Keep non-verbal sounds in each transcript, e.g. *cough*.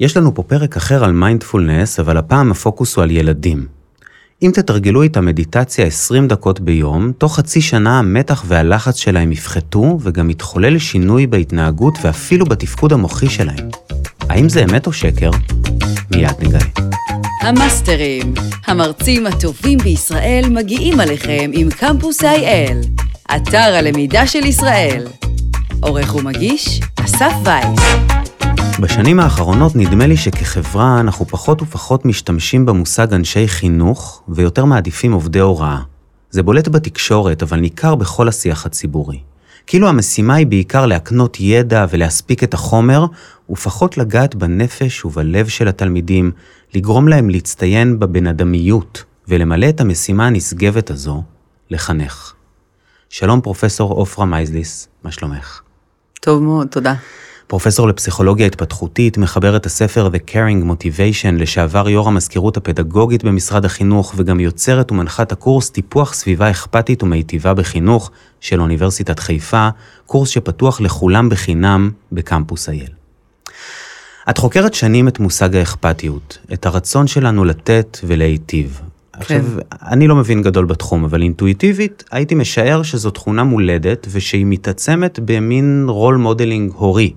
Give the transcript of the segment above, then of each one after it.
יש לנו פה פרק אחר על מיינדפולנס, אבל הפעם הפוקוס הוא על ילדים. אם תתרגלו את המדיטציה 20 דקות ביום, תוך חצי שנה המתח והלחץ שלהם יפחתו וגם יתחולל שינוי בהתנהגות ואפילו בתפקוד המוחי שלהם. האם זה אמת או שקר? מיד נגלה. המאסטרים, המרצים הטובים בישראל מגיעים עליכם עם קמפוס IL, אתר הלמידה של ישראל. עורך ומגיש, אסף וייס. בשנים האחרונות נדמה לי שכחברה אנחנו פחות ופחות משתמשים במושג אנשי חינוך ויותר מעדיפים עובדי הוראה. זה בולט בתקשורת, אבל ניכר בכל השיח הציבורי. כאילו המשימה היא בעיקר להקנות ידע ולהספיק את החומר, ופחות לגעת בנפש ובלב של התלמידים, לגרום להם להצטיין בבן אדמיות, ולמלא את המשימה הנשגבת הזו, לחנך. שלום פרופסור עופרה מייזליס, מה שלומך? טוב מאוד, תודה. פרופסור לפסיכולוגיה התפתחותית, מחבר את הספר The Caring Motivation, לשעבר יו"ר המזכירות הפדגוגית במשרד החינוך, וגם יוצרת ומנחת הקורס טיפוח סביבה אכפתית ומיטיבה בחינוך של אוניברסיטת חיפה, קורס שפתוח לכולם בחינם בקמפוס IL. את חוקרת שנים את מושג האכפתיות, את הרצון שלנו לתת ולהיטיב. כן. עכשיו, אני לא מבין גדול בתחום, אבל אינטואיטיבית הייתי משער שזו תכונה מולדת ושהיא מתעצמת במין role modeling הורי.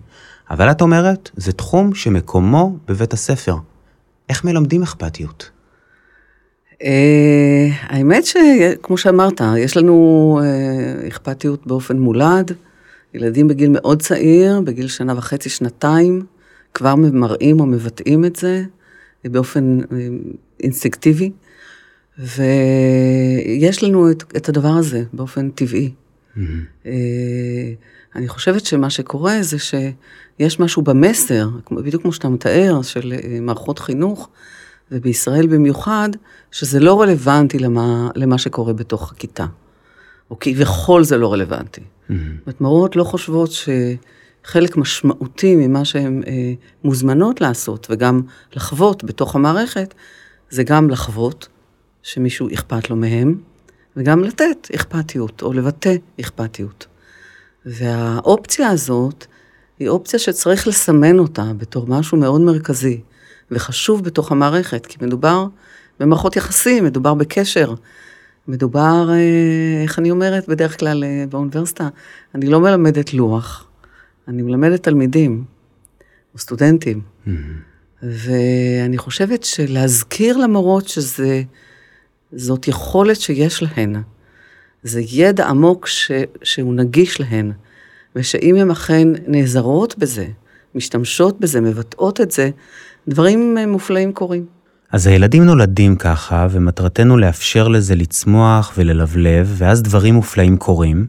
אבל את אומרת, זה תחום שמקומו בבית הספר. איך מלמדים אכפתיות? אה, האמת שכמו שאמרת, יש לנו אה, אכפתיות באופן מולד. ילדים בגיל מאוד צעיר, בגיל שנה וחצי, שנתיים, כבר מראים או מבטאים את זה באופן אה, אינסטינקטיבי. ויש לנו את, את הדבר הזה באופן טבעי. Mm-hmm. אני חושבת שמה שקורה זה שיש משהו במסר, בדיוק כמו שאתה מתאר, של אה, מערכות חינוך, ובישראל במיוחד, שזה לא רלוונטי למה, למה שקורה בתוך הכיתה. או כביכול זה לא רלוונטי. Mm-hmm. זאת אומרת, מורות לא חושבות שחלק משמעותי ממה שהן אה, מוזמנות לעשות, וגם לחוות בתוך המערכת, זה גם לחוות שמישהו אכפת לו מהם, וגם לתת אכפתיות, או לבטא אכפתיות. והאופציה הזאת היא אופציה שצריך לסמן אותה בתור משהו מאוד מרכזי וחשוב בתוך המערכת, כי מדובר במערכות יחסים, מדובר בקשר, מדובר, אה, איך אני אומרת בדרך כלל אה, באוניברסיטה, אני לא מלמדת לוח, אני מלמדת תלמידים או סטודנטים. Mm-hmm. ואני חושבת שלהזכיר למורות שזאת יכולת שיש להן. זה ידע עמוק ש, שהוא נגיש להן, ושאם הן אכן נעזרות בזה, משתמשות בזה, מבטאות את זה, דברים מופלאים קורים. אז הילדים נולדים ככה, ומטרתנו לאפשר לזה לצמוח וללבלב, ואז דברים מופלאים קורים.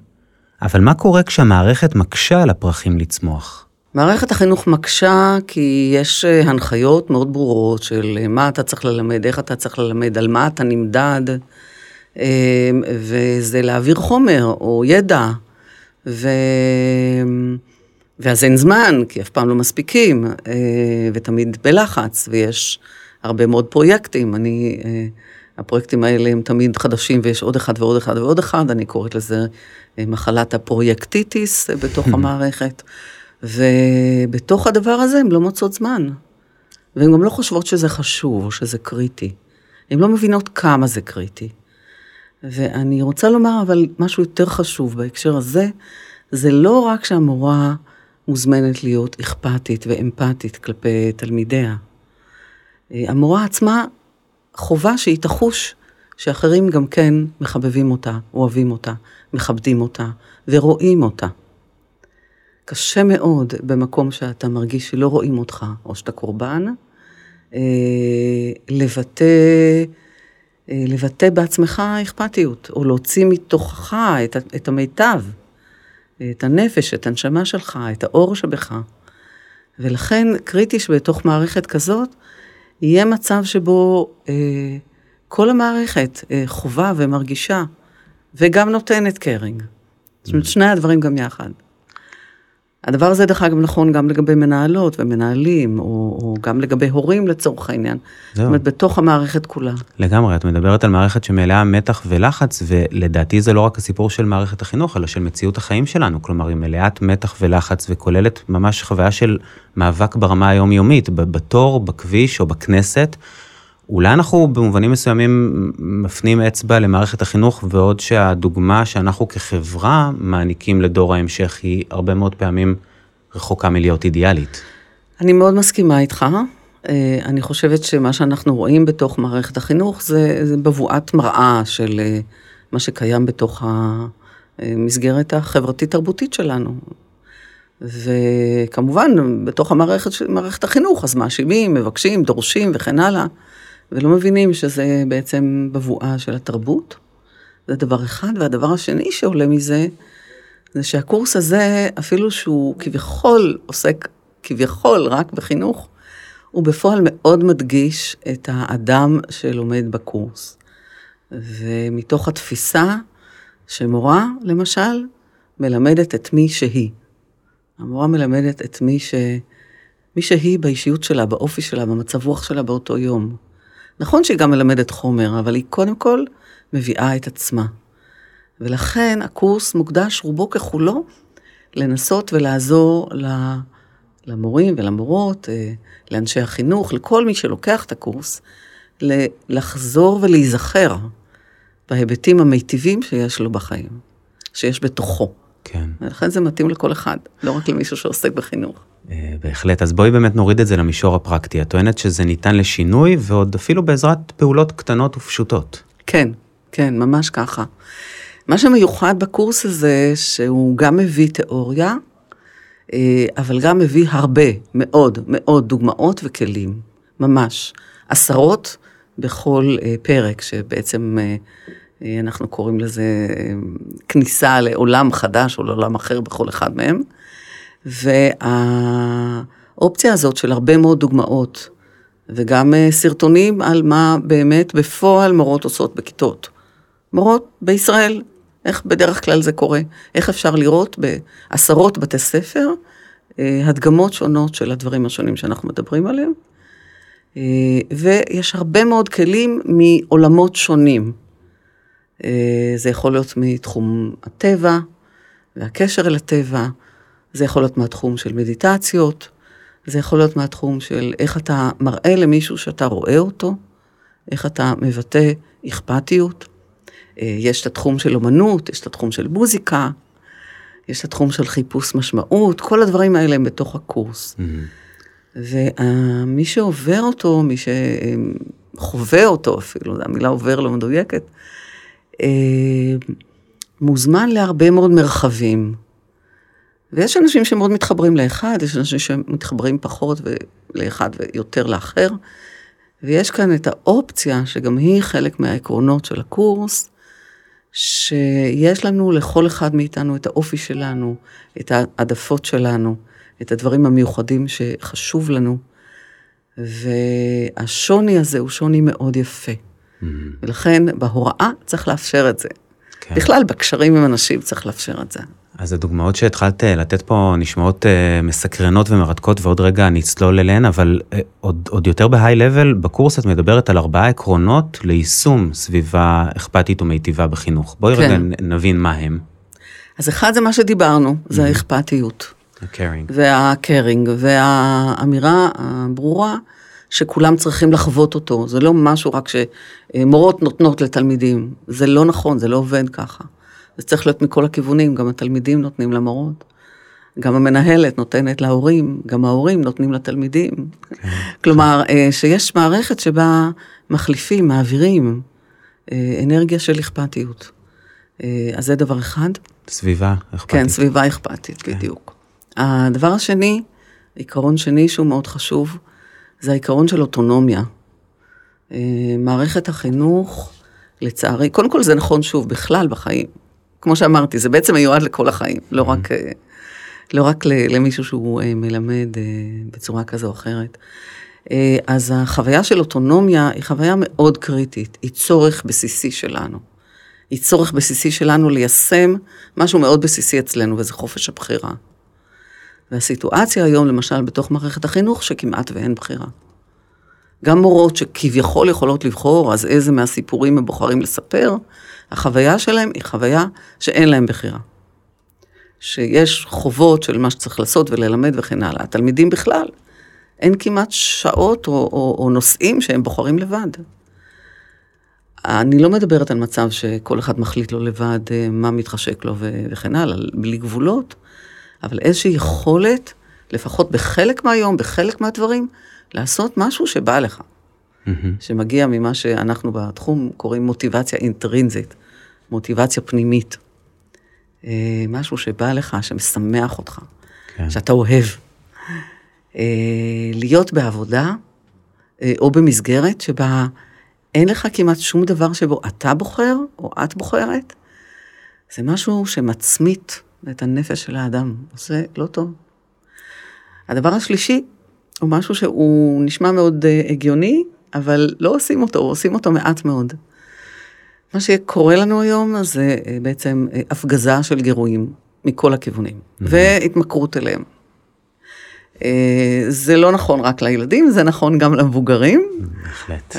אבל מה קורה כשהמערכת מקשה על הפרחים לצמוח? מערכת החינוך מקשה כי יש אה, הנחיות מאוד ברורות של אה, מה אתה צריך ללמד, איך אתה צריך ללמד, על מה אתה נמדד. אמ, וזה להעביר חומר או ידע, ו... ואז אין זמן, כי אף פעם לא מספיקים, אה, ותמיד בלחץ, ויש הרבה מאוד פרויקטים. אני, אה, הפרויקטים האלה הם תמיד חדשים, ויש עוד אחד ועוד אחד ועוד אחד, אני קוראת לזה אה, מחלת הפרויקטיטיס בתוך המערכת. ובתוך הדבר הזה הן לא מוצאות זמן. והן גם לא חושבות שזה חשוב או שזה קריטי. הן לא מבינות כמה זה קריטי. ואני רוצה לומר אבל משהו יותר חשוב בהקשר הזה, זה לא רק שהמורה מוזמנת להיות אכפתית ואמפתית כלפי תלמידיה. המורה עצמה חובה שהיא תחוש שאחרים גם כן מחבבים אותה, אוהבים אותה, מכבדים אותה ורואים אותה. קשה מאוד במקום שאתה מרגיש שלא רואים אותך, או שאתה קורבן, אה, לבטא אה, לבטא בעצמך אכפתיות, או להוציא מתוכך את, את המיטב, את הנפש, את הנשמה שלך, את האור שבך. ולכן קריטי שבתוך מערכת כזאת יהיה מצב שבו אה, כל המערכת אה, חובה ומרגישה, וגם נותנת קרינג. זאת אומרת, שני הדברים גם יחד. הדבר הזה, דרך אגב, נכון גם לגבי מנהלות ומנהלים, או, או גם לגבי הורים לצורך העניין. זהו. זאת אומרת, בתוך המערכת כולה. לגמרי, את מדברת על מערכת שמלאה מתח ולחץ, ולדעתי זה לא רק הסיפור של מערכת החינוך, אלא של מציאות החיים שלנו. כלומר, היא מלאת מתח ולחץ וכוללת ממש חוויה של מאבק ברמה היומיומית, בתור, בכביש או בכנסת. אולי אנחנו במובנים מסוימים מפנים אצבע למערכת החינוך, ועוד שהדוגמה שאנחנו כחברה מעניקים לדור ההמשך היא הרבה מאוד פעמים רחוקה מלהיות אידיאלית. אני מאוד מסכימה איתך. אה, אני חושבת שמה שאנחנו רואים בתוך מערכת החינוך זה, זה בבואת מראה של אה, מה שקיים בתוך המסגרת החברתית-תרבותית שלנו. וכמובן, בתוך המערכת, מערכת החינוך, אז מאשימים, מבקשים, דורשים וכן הלאה. ולא מבינים שזה בעצם בבואה של התרבות. זה דבר אחד. והדבר השני שעולה מזה, זה שהקורס הזה, אפילו שהוא כביכול עוסק כביכול רק בחינוך, הוא בפועל מאוד מדגיש את האדם שלומד בקורס. ומתוך התפיסה שמורה, למשל, מלמדת את מי שהיא. המורה מלמדת את מי, ש... מי שהיא באישיות שלה, באופי שלה, במצב רוח שלה באותו יום. נכון שהיא גם מלמדת חומר, אבל היא קודם כל מביאה את עצמה. ולכן הקורס מוקדש רובו ככולו לנסות ולעזור למורים ולמורות, אה, לאנשי החינוך, לכל מי שלוקח את הקורס, לחזור ולהיזכר בהיבטים המיטיבים שיש לו בחיים, שיש בתוכו. כן. ולכן זה מתאים לכל אחד, לא רק למישהו שעוסק בחינוך. אה, בהחלט, אז בואי באמת נוריד את זה למישור הפרקטי. את טוענת שזה ניתן לשינוי, ועוד אפילו בעזרת פעולות קטנות ופשוטות. כן, כן, ממש ככה. מה שמיוחד בקורס הזה, שהוא גם מביא תיאוריה, אה, אבל גם מביא הרבה, מאוד, מאוד דוגמאות וכלים, ממש. עשרות בכל אה, פרק, שבעצם אנחנו קוראים לזה כניסה לעולם חדש או לעולם אחר בכל אחד מהם. והאופציה הזאת של הרבה מאוד דוגמאות, וגם אה, סרטונים על מה באמת בפועל מורות עושות בכיתות. מורות בישראל, איך בדרך כלל זה קורה, איך אפשר לראות בעשרות בתי ספר אה, הדגמות שונות של הדברים השונים שאנחנו מדברים עליהם. אה, ויש הרבה מאוד כלים מעולמות שונים. זה יכול להיות מתחום הטבע והקשר אל הטבע, זה יכול להיות מהתחום של מדיטציות, זה יכול להיות מהתחום של איך אתה מראה למישהו שאתה רואה אותו, איך אתה מבטא אכפתיות. אה, יש את התחום של אומנות, יש את התחום של מוזיקה, יש את התחום של חיפוש משמעות, כל הדברים האלה הם בתוך הקורס. Mm-hmm. ומי שעובר אותו, מי שחווה אותו אפילו, המילה עובר לא מדויקת, אה, מוזמן להרבה מאוד מרחבים. ויש אנשים שמאוד מתחברים לאחד, יש אנשים שמתחברים פחות לאחד ויותר לאחר. ויש כאן את האופציה, שגם היא חלק מהעקרונות של הקורס, שיש לנו לכל אחד מאיתנו את האופי שלנו, את העדפות שלנו, את הדברים המיוחדים שחשוב לנו. והשוני הזה הוא שוני מאוד יפה. Mm-hmm. ולכן בהוראה צריך לאפשר את זה. כן. בכלל, בקשרים עם אנשים צריך לאפשר את זה. אז הדוגמאות שהתחלת אה, לתת פה נשמעות uh, מסקרנות ומרתקות, ועוד רגע נצלול אליהן, אבל uh, עוד, עוד יותר בהיי לבל, בקורס את מדברת על ארבעה עקרונות ליישום סביבה אכפתית ומיטיבה בחינוך. בואי כן. רגע נבין מה הם. אז אחד זה מה שדיברנו, זה mm-hmm. האכפתיות. הקרינג. והקרינג, והאמירה הברורה שכולם צריכים לחוות אותו. זה לא משהו רק שמורות נותנות לתלמידים. זה לא נכון, זה לא עובד ככה. זה צריך להיות מכל הכיוונים, גם התלמידים נותנים למורות, גם המנהלת נותנת להורים, גם ההורים נותנים לתלמידים. כן. כלומר, אה, שיש מערכת שבה מחליפים, מעבירים אה, אנרגיה של אכפתיות. אה, אז זה דבר אחד. סביבה אכפתית. כן, סביבה אכפתית, כן. בדיוק. הדבר השני, עיקרון שני שהוא מאוד חשוב, זה העיקרון של אוטונומיה. מערכת החינוך, לצערי, קודם כל זה נכון שוב, בכלל בחיים, כמו שאמרתי, זה בעצם מיועד לכל החיים, לא רק, אה, לא רק למישהו שהוא אה, מלמד אה, בצורה כזו או אחרת. אז החוויה של אוטונומיה היא חוויה מאוד קריטית, היא צורך בסיסי שלנו. היא צורך בסיסי שלנו ליישם משהו מאוד בסיסי אצלנו, וזה חופש הבחירה. והסיטואציה היום, למשל, בתוך מערכת החינוך, שכמעט ואין בחירה. גם מורות שכביכול יכולות לבחור, אז איזה מהסיפורים הם בוחרים לספר, החוויה שלהם היא חוויה שאין להם בחירה. שיש חובות של מה שצריך לעשות וללמד וכן הלאה. התלמידים בכלל, אין כמעט שעות או, או, או נושאים שהם בוחרים לבד. אני לא מדברת על מצב שכל אחד מחליט לו לבד אה, מה מתחשק לו וכן הלאה, בלי גבולות, אבל איזושהי יכולת, לפחות בחלק מהיום, בחלק מהדברים, לעשות משהו שבא לך. Mm-hmm. שמגיע ממה שאנחנו בתחום קוראים מוטיבציה אינטרינזית, מוטיבציה פנימית. אה, משהו שבא לך, שמשמח אותך, כן. שאתה אוהב. אה, להיות בעבודה אה, או במסגרת שבה אין לך כמעט שום דבר שבו אתה בוחר או את בוחרת, זה משהו שמצמית את הנפש של האדם, זה לא טוב. הדבר השלישי הוא משהו שהוא נשמע מאוד הגיוני, אבל לא עושים אותו, עושים אותו מעט מאוד. מה שקורה לנו היום זה אה, בעצם אה, הפגזה של גירויים מכל הכיוונים, mm-hmm. והתמכרות אליהם. אה, זה לא נכון רק לילדים, זה נכון גם למבוגרים. בהחלט.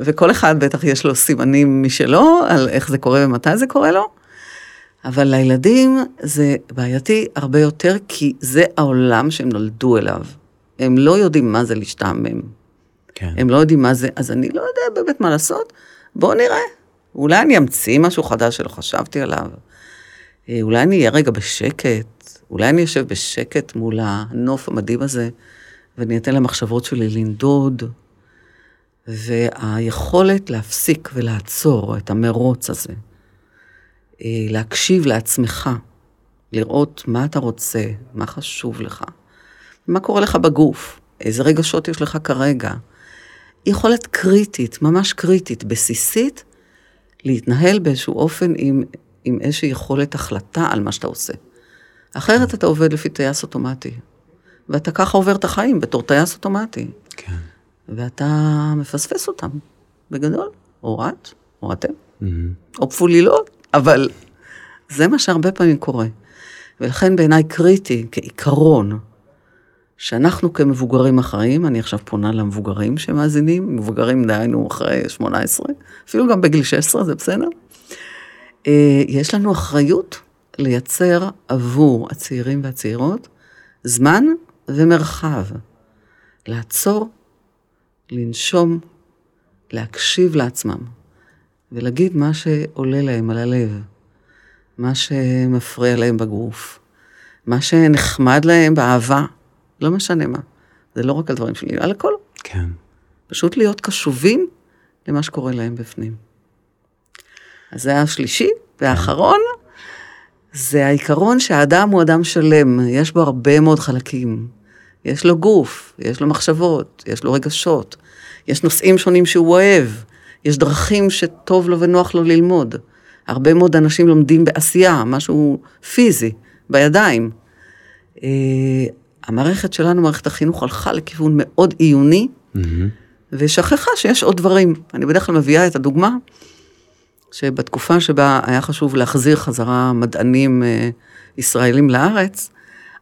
וכל אחד בטח יש לו סימנים משלו על איך זה קורה ומתי זה קורה לו. אבל לילדים זה בעייתי הרבה יותר, כי זה העולם שהם נולדו אליו. הם לא יודעים מה זה להשתעמם. כן. הם לא יודעים מה זה, אז אני לא יודע באמת מה לעשות, בואו נראה. אולי אני אמציא משהו חדש שלא חשבתי עליו. אה, אולי אני אהיה רגע בשקט, אולי אני אשב בשקט מול הנוף המדהים הזה, ואני אתן למחשבות שלי לנדוד. והיכולת להפסיק ולעצור את המרוץ הזה, להקשיב לעצמך, לראות מה אתה רוצה, מה חשוב לך, מה קורה לך בגוף, איזה רגשות יש לך כרגע. יכולת קריטית, ממש קריטית, בסיסית, להתנהל באיזשהו אופן עם, עם איזושהי יכולת החלטה על מה שאתה עושה. אחרת אתה עובד לפי טייס אוטומטי, ואתה ככה עובר את החיים בתור טייס אוטומטי. כן. ואתה מפספס אותם, בגדול, או את, או אתם, mm-hmm. או פפולילות, אבל זה מה שהרבה פעמים קורה. ולכן בעיניי קריטי, כעיקרון, שאנחנו כמבוגרים אחראים, אני עכשיו פונה למבוגרים שמאזינים, מבוגרים דהיינו אחרי 18, אפילו גם בגיל 16 זה בסדר. אה, יש לנו אחריות לייצר עבור הצעירים והצעירות זמן ומרחב. לעצור, לנשום, להקשיב לעצמם, ולהגיד מה שעולה להם על הלב, מה שמפריע להם בגוף, מה שנחמד להם באהבה. לא משנה מה. זה לא רק על דברים שלי, על הכל. כן. פשוט להיות קשובים למה שקורה להם בפנים. אז זה השלישי, והאחרון, זה העיקרון שהאדם הוא אדם שלם, יש בו הרבה מאוד חלקים. יש לו גוף, יש לו מחשבות, יש לו רגשות, יש נושאים שונים שהוא אוהב, יש דרכים שטוב לו ונוח לו ללמוד. הרבה מאוד אנשים לומדים בעשייה, משהו פיזי, בידיים. אה, המערכת שלנו, מערכת החינוך, הלכה לכיוון מאוד עיוני, mm-hmm. ושכחה שיש עוד דברים. אני בדרך כלל מביאה את הדוגמה, שבתקופה שבה היה חשוב להחזיר חזרה מדענים אה, ישראלים לארץ,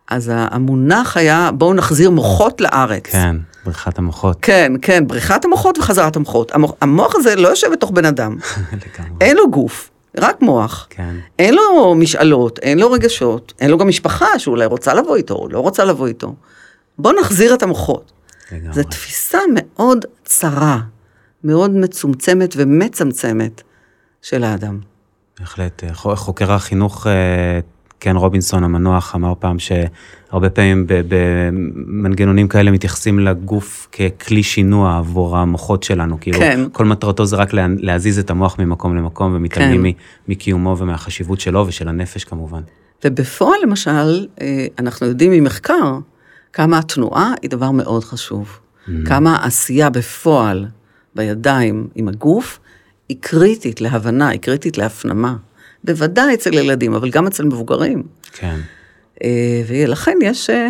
אז המונח היה, בואו נחזיר מוחות לארץ. כן, בריחת המוחות. כן, כן, בריחת המוחות וחזרת המוחות. המוח, המוח הזה לא יושב בתוך בן אדם. *laughs* אין לו גוף. רק מוח. כן. אין לו משאלות, אין לו רגשות, אין לו גם משפחה שאולי רוצה לבוא איתו או לא רוצה לבוא איתו. בוא נחזיר את המוחות. זו תפיסה מאוד צרה, מאוד מצומצמת ומצמצמת של האדם. בהחלט. חוקר החינוך אה, קן רובינסון המנוח אמר פעם שהרבה פעמים במנגנונים כאלה מתייחסים לגוף ככלי שינוע עבור המוחות שלנו. כאילו, כן. כל מטרתו זה רק להזיז את המוח ממקום למקום ומתעלמים כן. מקיומו ומהחשיבות שלו ושל הנפש כמובן. ובפועל למשל, אה, אנחנו יודעים ממחקר כמה התנועה היא דבר מאוד חשוב. Mm-hmm. כמה העשייה בפועל בידיים עם הגוף היא קריטית להבנה, היא קריטית להפנמה. בוודאי אצל ילדים, אבל גם אצל מבוגרים. כן. אה, ולכן יש אה,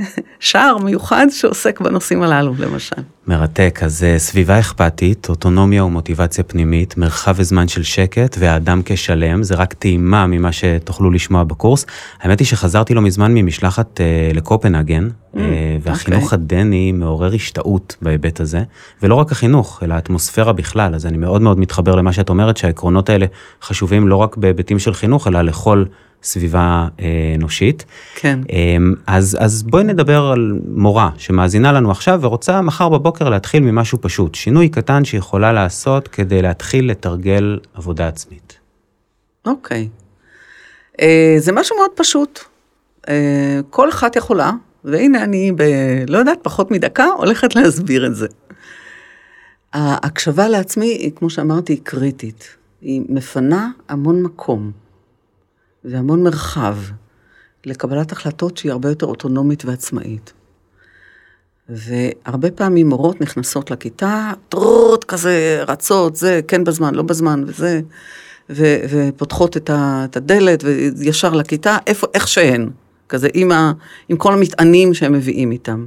*laughs* שער מיוחד שעוסק בנושאים הללו, למשל. מרתק, אז אה, סביבה אכפתית, אוטונומיה ומוטיבציה פנימית, מרחב וזמן של שקט, והאדם כשלם, זה רק טעימה ממה שתוכלו לשמוע בקורס. האמת היא שחזרתי לא מזמן ממשלחת אה, לקופנהגן, mm, אה, והחינוך okay. אוקיי. הדני מעורר השתאות בהיבט הזה, ולא רק החינוך, אלא האטמוספירה בכלל, אז אני מאוד מאוד מתחבר למה שאת אומרת, שהעקרונות האלה חשובים לא רק בהיבטים של חינוך, אלא לכל... סביבה אה, אנושית. כן. אה, אז, אז בואי נדבר על מורה שמאזינה לנו עכשיו ורוצה מחר בבוקר להתחיל ממשהו פשוט, שינוי קטן שיכולה לעשות כדי להתחיל לתרגל עבודה עצמית. אוקיי. אה, זה משהו מאוד פשוט. אה, כל אחת יכולה, והנה אני ב... לא יודעת, פחות מדקה, הולכת להסביר את זה. ההקשבה לעצמי, היא, כמו שאמרתי, היא קריטית. היא מפנה המון מקום. והמון מרחב לקבלת החלטות שהיא הרבה יותר אוטונומית ועצמאית. והרבה פעמים מורות נכנסות לכיתה, טרוט כזה, רצות, זה, כן בזמן, לא בזמן, וזה, ו, ופותחות את, ה, את הדלת וישר לכיתה, איפה, איך שהן, כזה, עם, ה, עם כל המטענים שהם מביאים איתם.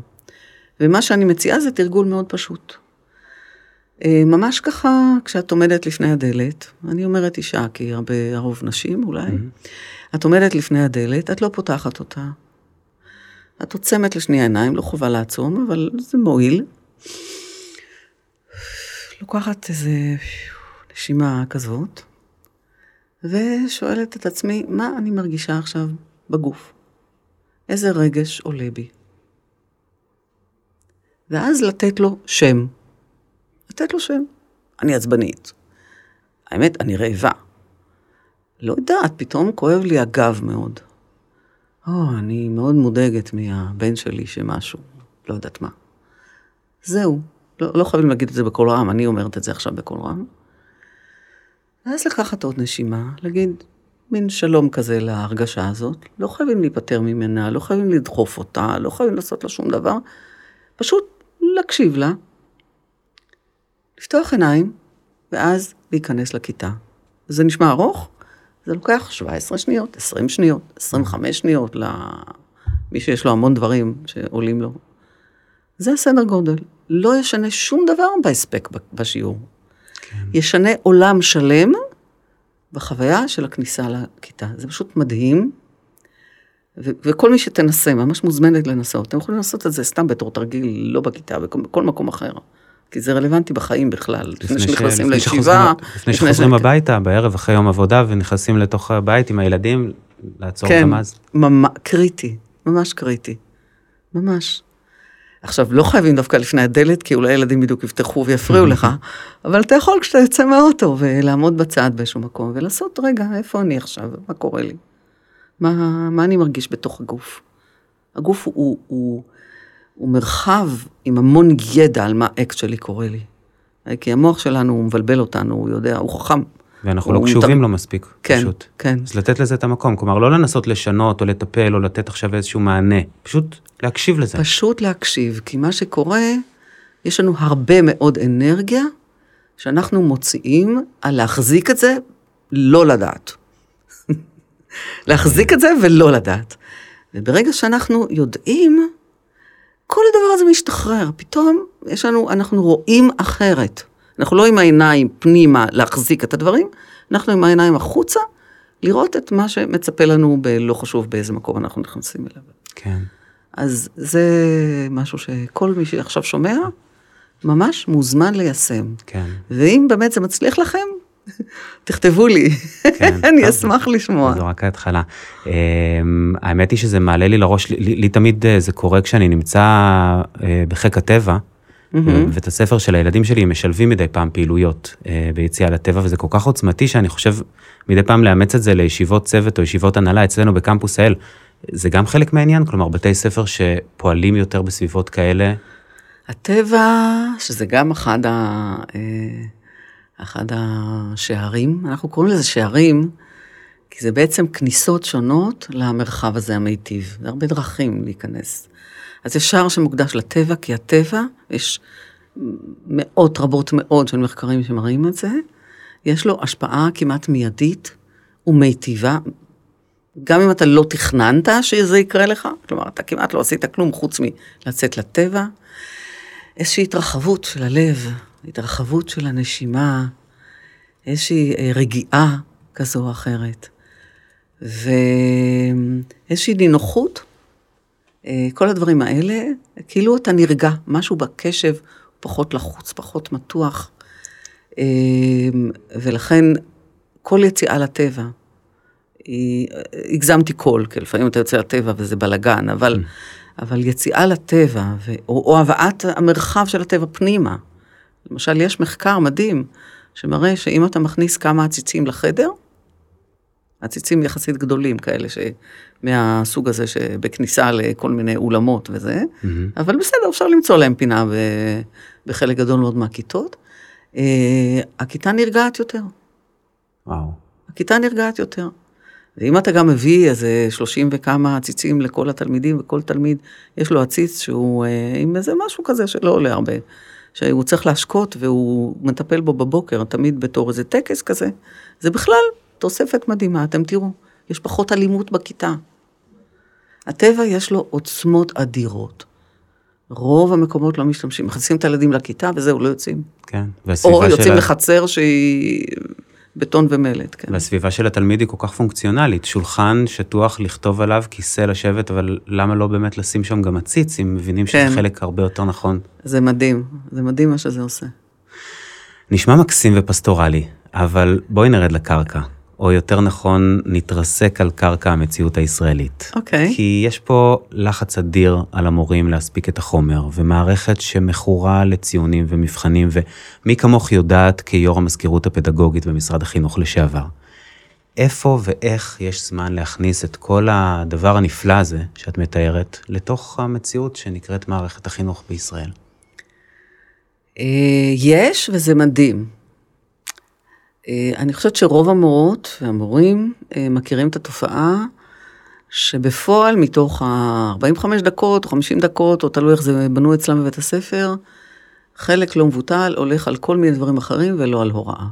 ומה שאני מציעה זה תרגול מאוד פשוט. אה, ממש ככה, כשאת עומדת לפני הדלת, אני אומרת אישה, כי הרבה, הרוב נשים אולי, mm-hmm. את עומדת לפני הדלת, את לא פותחת אותה. את עוצמת לשני עיניים, לא חובה לעצום, אבל זה מועיל. לוקחת איזה נשימה כזאת, ושואלת את עצמי, מה אני מרגישה עכשיו בגוף? איזה רגש עולה בי? ואז לתת לו שם. לתת לו שם. אני עצבנית. האמת, אני רעבה. לא יודעת, פתאום כואב לי הגב מאוד. או, אני מאוד מודאגת מהבן שלי שמשהו, לא יודעת מה. זהו, לא, לא חייבים להגיד את זה בקול רם, אני אומרת את זה עכשיו בקול רם. ואז לקחת עוד נשימה, להגיד מין שלום כזה להרגשה הזאת, לא חייבים להיפטר ממנה, לא חייבים לדחוף אותה, לא חייבים לעשות לה שום דבר, פשוט להקשיב לה, לפתוח עיניים, ואז להיכנס לכיתה. זה נשמע ארוך? זה לוקח 17 שניות, 20 שניות, 25 שניות למי שיש לו המון דברים שעולים לו. זה הסדר גודל. לא ישנה שום דבר בהספק בשיעור. כן. ישנה עולם שלם בחוויה של הכניסה לכיתה. זה פשוט מדהים. ו- וכל מי שתנסה, ממש מוזמנת לנסות. אתם יכולים לעשות את זה סתם בתור תרגיל, לא בכיתה, בכל מקום אחר. כי זה רלוונטי בחיים בכלל. לפני שנכנסים לישיבה. לפני שחוזרים הביתה, בערב אחרי יום עבודה ונכנסים לתוך הבית עם הילדים, לעצור כן, גם אז. כן, ממש קריטי, ממש קריטי. ממש. עכשיו, לא חייבים דווקא לפני הדלת, כי אולי ילדים בדיוק יפתחו ויפריעו לך, *laughs* אבל אתה יכול כשאתה יוצא מהאוטו ולעמוד בצד באיזשהו מקום ולעשות, רגע, איפה אני עכשיו? מה קורה לי? מה, מה אני מרגיש בתוך הגוף? הגוף הוא, הוא, הוא הוא מרחב עם המון ידע על מה אקט שלי קורה לי. כי המוח שלנו, הוא מבלבל אותנו, הוא יודע, הוא חכם. ואנחנו לא קשובים מת... לו מספיק, כן, פשוט. כן. אז לתת לזה את המקום, כלומר, לא לנסות לשנות או לטפל או לתת עכשיו איזשהו מענה, פשוט להקשיב לזה. פשוט להקשיב, כי מה שקורה, יש לנו הרבה מאוד אנרגיה שאנחנו מוציאים על להחזיק את זה, לא לדעת. *laughs* להחזיק את זה ולא לדעת. וברגע שאנחנו יודעים, כל הדבר הזה משתחרר, פתאום יש לנו, אנחנו רואים אחרת. אנחנו לא עם העיניים פנימה להחזיק את הדברים, אנחנו עם העיניים החוצה, לראות את מה שמצפה לנו בלא חשוב באיזה מקום אנחנו נכנסים אליו. כן. אז זה משהו שכל מי שעכשיו שומע, ממש מוזמן ליישם. כן. ואם באמת זה מצליח לכם, תכתבו לי, כן, *laughs* אני אשמח לשמוע. זו רק ההתחלה. אמ, האמת היא שזה מעלה לי לראש, לי, לי תמיד אה, זה קורה כשאני נמצא אה, בחיק הטבע, ואת הספר של הילדים שלי משלבים מדי פעם פעילויות אה, ביציאה לטבע, וזה כל כך עוצמתי שאני חושב מדי פעם לאמץ את זה לישיבות צוות או ישיבות הנהלה אצלנו בקמפוס האל. זה גם חלק מהעניין, כלומר בתי ספר שפועלים יותר בסביבות כאלה. הטבע, שזה גם אחד ה... אחד השערים, אנחנו קוראים לזה שערים, כי זה בעצם כניסות שונות למרחב הזה המיטיב. זה הרבה דרכים להיכנס. אז יש שער שמוקדש לטבע, כי הטבע, יש מאות רבות מאוד של מחקרים שמראים את זה, יש לו השפעה כמעט מיידית ומיטיבה גם אם אתה לא תכננת שזה יקרה לך, כלומר, אתה כמעט לא עשית כלום חוץ מלצאת לטבע, איזושהי התרחבות של הלב, התרחבות של הנשימה, איזושהי אה, רגיעה כזו או אחרת, ואיזושהי נינוחות. אה, כל הדברים האלה, כאילו אתה נרגע, משהו בקשב פחות לחוץ, פחות מתוח, אה, ולכן כל יציאה לטבע, הגזמתי קול, כי לפעמים אתה יוצא לטבע וזה בלאגן, אבל, mm. אבל יציאה לטבע, ו, או, או הבאת המרחב של הטבע פנימה. למשל, יש מחקר מדהים שמראה שאם אתה מכניס כמה עציצים לחדר, עציצים יחסית גדולים כאלה, מהסוג הזה שבכניסה לכל מיני אולמות וזה, mm-hmm. אבל בסדר, אפשר למצוא להם פינה ב, בחלק גדול מאוד מהכיתות. Uh, הכיתה נרגעת יותר. וואו. הכיתה נרגעת יותר. ואם אתה גם מביא איזה שלושים וכמה עציצים לכל התלמידים, וכל תלמיד יש לו עציץ שהוא אה, עם איזה משהו כזה שלא עולה הרבה, שהוא צריך להשקות והוא מטפל בו בבוקר, תמיד בתור איזה טקס כזה, זה בכלל תוספת מדהימה, אתם תראו, יש פחות אלימות בכיתה. הטבע יש לו עוצמות אדירות. רוב המקומות לא משתמשים, מכניסים את הילדים לכיתה וזהו, לא יוצאים. כן, והסביבה של... או יוצאים לחצר שהיא בטון ומלט, כן. והסביבה של התלמיד היא כל כך פונקציונלית, שולחן שטוח לכתוב עליו, כיסא לשבת, אבל למה לא באמת לשים שם גם עציץ, אם מבינים שזה כן. חלק הרבה יותר נכון? זה מדהים, זה מדהים מה שזה עושה. נשמע מקסים ופסטורלי, אבל בואי נרד לקרקע. או יותר נכון, נתרסק על קרקע המציאות הישראלית. אוקיי. Okay. כי יש פה לחץ אדיר על המורים להספיק את החומר, ומערכת שמכורה לציונים ומבחנים, ומי כמוך יודעת כיו"ר המזכירות הפדגוגית במשרד החינוך לשעבר. איפה ואיך יש זמן להכניס את כל הדבר הנפלא הזה שאת מתארת לתוך המציאות שנקראת מערכת החינוך בישראל? אה, יש, וזה מדהים. אה, אני חושבת שרוב המורות והמורים אה, מכירים את התופעה שבפועל מתוך ה-45 דקות, או 50 דקות, או תלוי איך זה בנו אצלם בבית הספר, חלק לא מבוטל הולך על כל מיני דברים אחרים ולא על הוראה.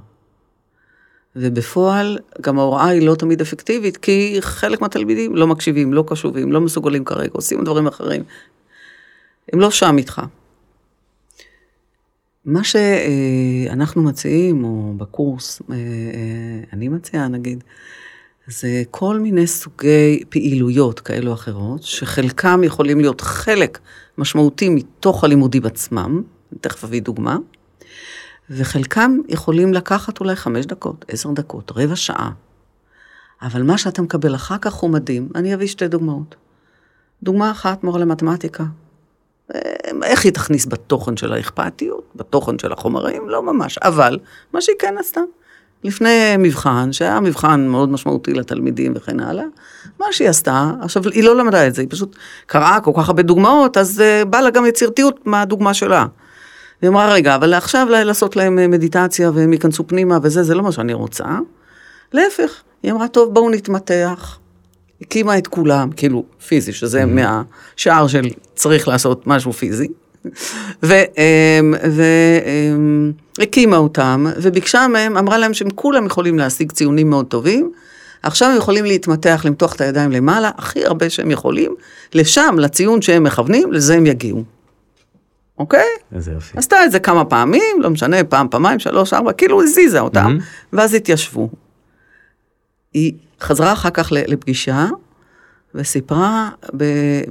ובפועל גם ההוראה היא לא תמיד אפקטיבית, כי חלק מהתלמידים לא מקשיבים, לא קשובים, לא מסוגלים כרגע, עושים דברים אחרים. הם לא שם איתך. מה שאנחנו מציעים, או בקורס, אה, אה, אני מציעה נגיד, זה כל מיני סוגי פעילויות כאלו או אחרות, שחלקם יכולים להיות חלק משמעותי מתוך הלימודים עצמם, תכף אביא דוגמה, וחלקם יכולים לקחת אולי חמש דקות, עשר דקות, רבע שעה. אבל מה שאתה מקבל אחר כך הוא מדהים. אני אביא שתי דוגמאות. דוגמה אחת, מורה למתמטיקה. איך היא תכניס בתוכן של האכפתיות, בתוכן של החומרים? לא ממש. אבל, מה שהיא כן עשתה, לפני מבחן, שהיה מבחן מאוד משמעותי לתלמידים וכן הלאה, מה שהיא עשתה, עכשיו, היא לא למדה את זה, היא פשוט קראה כל כך הרבה דוגמאות, אז uh, בא לה גם יצירתיות מהדוגמה שלה. היא אמרה, רגע, אבל עכשיו לעשות להם אה, מדיטציה והם ייכנסו פנימה וזה, זה לא מה שאני רוצה. להפך, היא אמרה, טוב, בואו נתמתח. הקימה את כולם, כאילו פיזי, שזה mm-hmm. מהשער של צריך לעשות משהו פיזי, והקימה אמ, אותם, וביקשה מהם, אמרה להם שהם כולם יכולים להשיג ציונים מאוד טובים, עכשיו הם יכולים להתמתח, למתוח את הידיים למעלה, הכי הרבה שהם יכולים, לשם, לציון שהם מכוונים, לזה הם יגיעו. אוקיי? איזה יופי. עשתה את זה כמה פעמים, לא משנה, פעם, פעמיים, שלוש, ארבע, כאילו הזיזה אותם, mm-hmm. ואז התיישבו. היא חזרה אחר כך לפגישה, וסיפרה ב,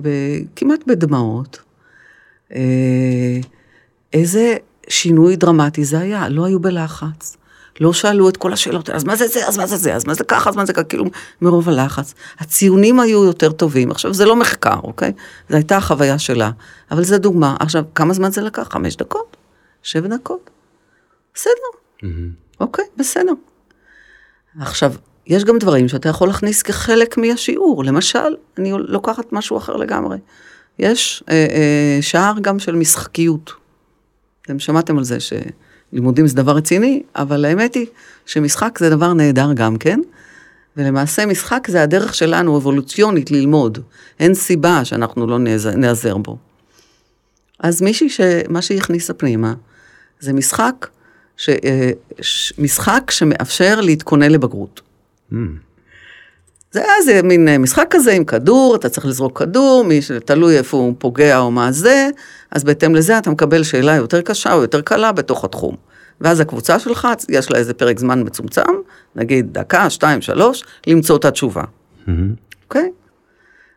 ב, כמעט בדמעות, אה, איזה שינוי דרמטי זה היה, לא היו בלחץ. לא שאלו את כל השאלות, אז מה זה זה, אז מה זה זה, אז מה זה ככה, אז מה זה ככה, כאילו, מרוב הלחץ. הציונים היו יותר טובים. עכשיו, זה לא מחקר, אוקיי? זו הייתה החוויה שלה. אבל זו דוגמה. עכשיו, כמה זמן זה לקח? חמש דקות? שבע דקות? בסדר. Mm-hmm. אוקיי, בסדר. עכשיו, יש גם דברים שאתה יכול להכניס כחלק מהשיעור. למשל, אני לוקחת משהו אחר לגמרי. יש אה, אה, שער גם של משחקיות. אתם שמעתם על זה שלימודים זה דבר רציני, אבל האמת היא שמשחק זה דבר נהדר גם כן. ולמעשה משחק זה הדרך שלנו אבולוציונית ללמוד. אין סיבה שאנחנו לא נעזר בו. אז מישהי שמה שהיא הכניסה פנימה זה משחק, ש, אה, משחק שמאפשר להתכונן לבגרות. Mm. זה היה איזה מין אה, משחק כזה עם כדור, אתה צריך לזרוק כדור, מי שתלוי איפה הוא פוגע או מה זה, אז בהתאם לזה אתה מקבל שאלה יותר קשה או יותר קלה בתוך התחום. ואז הקבוצה שלך, יש לה איזה פרק זמן מצומצם, נגיד דקה, שתיים, שלוש, למצוא את התשובה. אוקיי?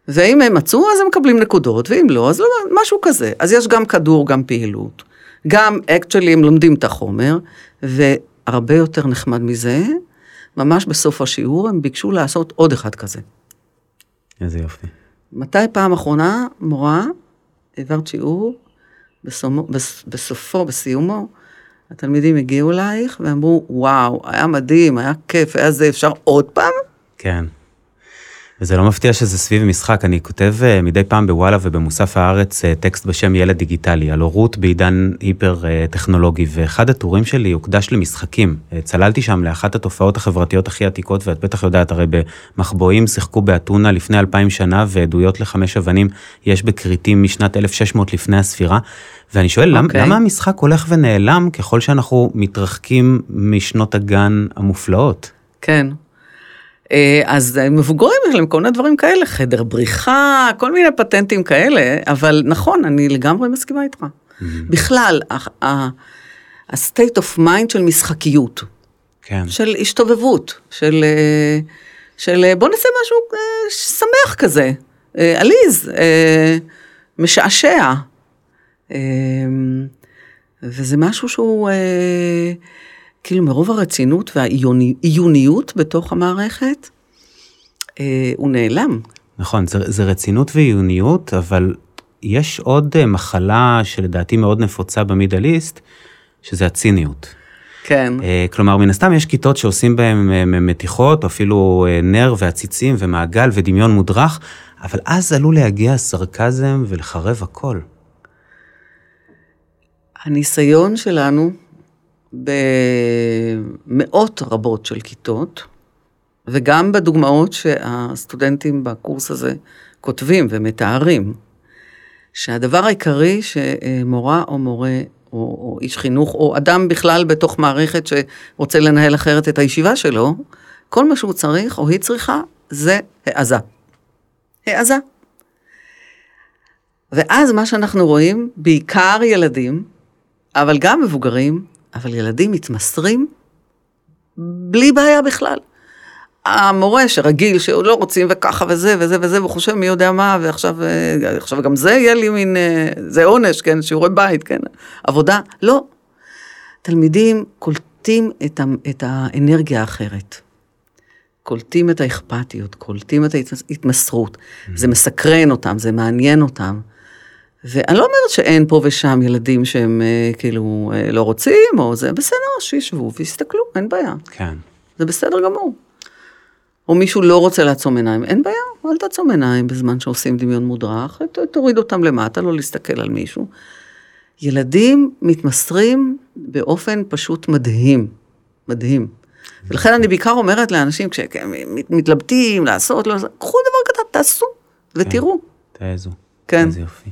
ואם הם מצאו, אז הם מקבלים נקודות, ואם לא, אז לא, משהו כזה. אז יש גם כדור, גם פעילות. גם, אקטואלי, הם לומדים את החומר, והרבה יותר נחמד מזה, ממש בסוף השיעור הם ביקשו לעשות עוד אחד כזה. איזה יופי. מתי פעם אחרונה, מורה, העברת שיעור, בסומו, בס, בסופו, בסיומו, התלמידים הגיעו אלייך ואמרו, וואו, היה מדהים, היה כיף, היה זה, אפשר עוד פעם? כן. וזה לא מפתיע שזה סביב משחק, אני כותב uh, מדי פעם בוואלה ובמוסף הארץ uh, טקסט בשם ילד דיגיטלי, על הורות בעידן היפר uh, טכנולוגי, ואחד הטורים שלי הוקדש למשחקים. צללתי שם לאחת התופעות החברתיות הכי עתיקות, ואת בטח יודעת, הרי במחבואים שיחקו באתונה לפני אלפיים שנה, ועדויות לחמש אבנים יש בכריתים משנת 1600 לפני הספירה. ואני שואל, okay. אוקיי. למה המשחק הולך ונעלם ככל שאנחנו מתרחקים משנות הגן המופלאות? כן, אה, אז מבוגרים יש להם כל מיני דברים כאלה, חדר בריחה, כל מיני פטנטים כאלה, אבל נכון, אני לגמרי מסכימה איתך. Mm-hmm. בכלל, ה-state of mind של משחקיות. כן. של השתובבות, של, אה, של אה, בוא נעשה משהו שמח כזה, עליז, משעשע. וזה משהו שהוא... כאילו מרוב הרצינות והעיוניות בתוך המערכת, אה, הוא נעלם. נכון, זה, זה רצינות ועיוניות, אבל יש עוד אה, מחלה שלדעתי מאוד נפוצה במידל איסט, שזה הציניות. כן. אה, כלומר, מן הסתם יש כיתות שעושים בהן אה, מתיחות, אפילו אה, נר ועציצים ומעגל ודמיון מודרך, אבל אז עלול להגיע סרקזם ולחרב הכל. הניסיון שלנו במאות רבות של כיתות, וגם בדוגמאות שהסטודנטים בקורס הזה כותבים ומתארים, שהדבר העיקרי שמורה או מורה או, או איש חינוך, או אדם בכלל בתוך מערכת שרוצה לנהל אחרת את הישיבה שלו, כל מה שהוא צריך או היא צריכה זה העזה. העזה. ואז מה שאנחנו רואים, בעיקר ילדים, אבל גם מבוגרים, אבל ילדים מתמסרים בלי בעיה בכלל. המורה שרגיל, שעוד לא רוצים וככה וזה וזה וזה, והוא חושב מי יודע מה, ועכשיו עכשיו גם זה יהיה לי מין, זה עונש, כן, שיעורי בית, כן, עבודה, לא. תלמידים קולטים את, ה, את האנרגיה האחרת. קולטים את האכפתיות, קולטים את ההתמסרות, mm-hmm. זה מסקרן אותם, זה מעניין אותם. ואני לא אומרת שאין פה ושם ילדים שהם אה, כאילו אה, לא רוצים, או זה בסדר, שישבו ויסתכלו, אין בעיה. כן. זה בסדר גמור. או מישהו לא רוצה לעצום עיניים, אין בעיה, אל תעצום עיניים בזמן שעושים דמיון מודרך, ת, תוריד אותם למטה, לא להסתכל על מישהו. ילדים מתמסרים באופן פשוט מדהים, מדהים. ולכן אני בעיקר אומרת לאנשים, כשהם מתלבטים, לעשות, לא, קחו דבר קטן, תעשו, ותראו. כן, תעזו. כן. איזה יופי.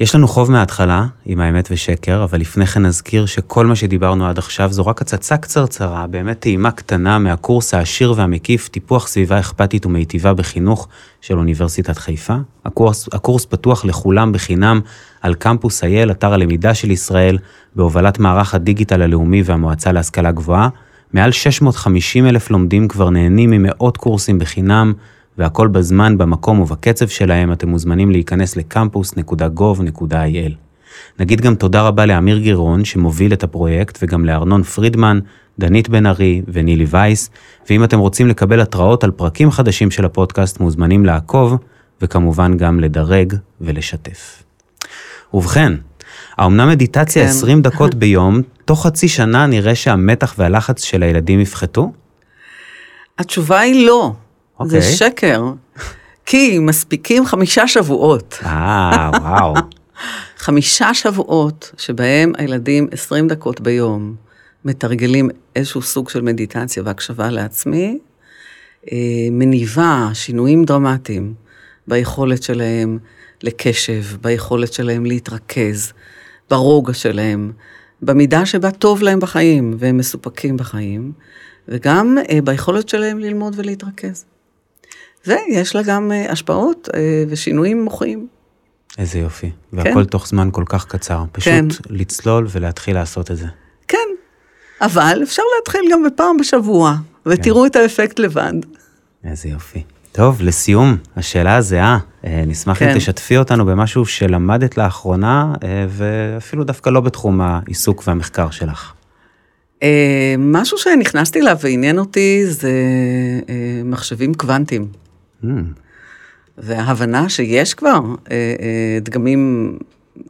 יש לנו חוב מההתחלה עם האמת ושקר, אבל לפני כן נזכיר שכל מה שדיברנו עד עכשיו זו רק הצצה קצרצרה, באמת טעימה קטנה מהקורס העשיר והמקיף, טיפוח סביבה אכפתית ומיטיבה בחינוך של אוניברסיטת חיפה. הקורס, הקורס פתוח לכולם בחינם על קמפוס אייל, אתר הלמידה של ישראל, בהובלת מערך הדיגיטל הלאומי והמועצה להשכלה גבוהה. מעל 650 אלף לומדים כבר נהנים ממאות קורסים בחינם, והכל בזמן, במקום ובקצב שלהם, אתם מוזמנים להיכנס לקמפוס.gov.il. נגיד גם תודה רבה לאמיר גירון, שמוביל את הפרויקט, וגם לארנון פרידמן, דנית בן ארי ונילי וייס, ואם אתם רוצים לקבל התראות על פרקים חדשים של הפודקאסט, מוזמנים לעקוב, וכמובן גם לדרג ולשתף. ובכן, האומנם מדיטציה כן. 20 דקות *laughs* ביום, תוך חצי שנה נראה שהמתח והלחץ של הילדים יפחתו? התשובה היא לא. Okay. זה אוקיי. שקר, כי מספיקים חמישה שבועות. אה, וואו. *laughs* חמישה שבועות שבהם הילדים 20 דקות ביום מתרגלים איזשהו סוג של מדיטציה והקשבה לעצמי, אה, מניבה שינויים דרמטיים ביכולת שלהם לקשב, ביכולת שלהם להתרכז, ברוגע שלהם, במידה שבה טוב להם בחיים והם מסופקים בחיים, וגם אה, ביכולת שלהם ללמוד ולהתרכז. ויש לה גם אה, השפעות אה, ושינויים מוחיים. איזה יופי. והכל תוך זמן כל כך קצר. פשוט כן. לצלול ולהתחיל לעשות את זה. כן, אבל אפשר להתחיל גם בפעם בשבוע, ותראו את האפקט לבד. איזה יופי. טוב, לסיום, השאלה הזהה, אה, נשמח אם כן. תשתפי אותנו במשהו שלמדת לאחרונה, ואפילו דווקא לא בתחום העיסוק והמחקר שלך. משהו שנכנסתי אליו ועניין אותי זה מחשבים קוונטיים. Mm, וההבנה שיש כבר אה, אה, דגמים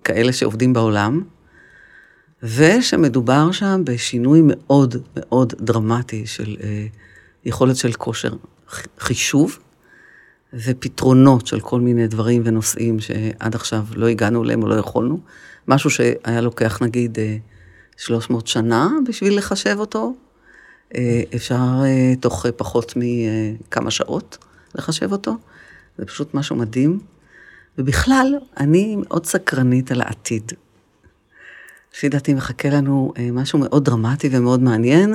כאלה שעובדים בעולם, ושמדובר שם בשינוי מאוד מאוד דרמטי של אה, יכולת של כושר חישוב ופתרונות של כל מיני דברים ונושאים שעד עכשיו לא הגענו אליהם או לא יכולנו. משהו שהיה לוקח נגיד אה, 300 שנה בשביל לחשב אותו, אפשר תוך פחות מכמה שעות לחשב אותו. זה פשוט משהו מדהים. ובכלל, אני מאוד סקרנית על העתיד. לפי דעתי מחכה לנו אה, משהו מאוד דרמטי ומאוד מעניין.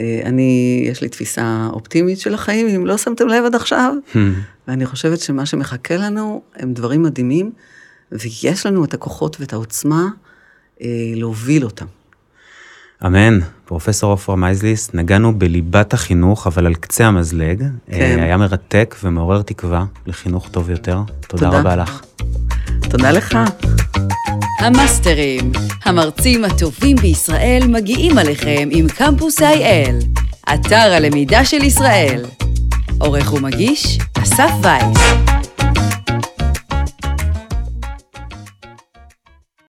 אה, אני, יש לי תפיסה אופטימית של החיים, אם לא שמתם לב עד עכשיו, ואני חושבת שמה שמחכה לנו הם דברים מדהימים, ויש לנו את הכוחות ואת העוצמה אה, להוביל אותם. אמן. פרופסור עופרה מייזליס, נגענו בליבת החינוך, אבל על קצה המזלג. כן. אה, היה מרתק ומעורר תקווה לחינוך טוב יותר. תודה תודה. רבה לך. תודה לך. המאסטרים, המרצים הטובים בישראל מגיעים עליכם עם קמפוס IL, אתר הלמידה של ישראל. עורך ומגיש, אסף וייס.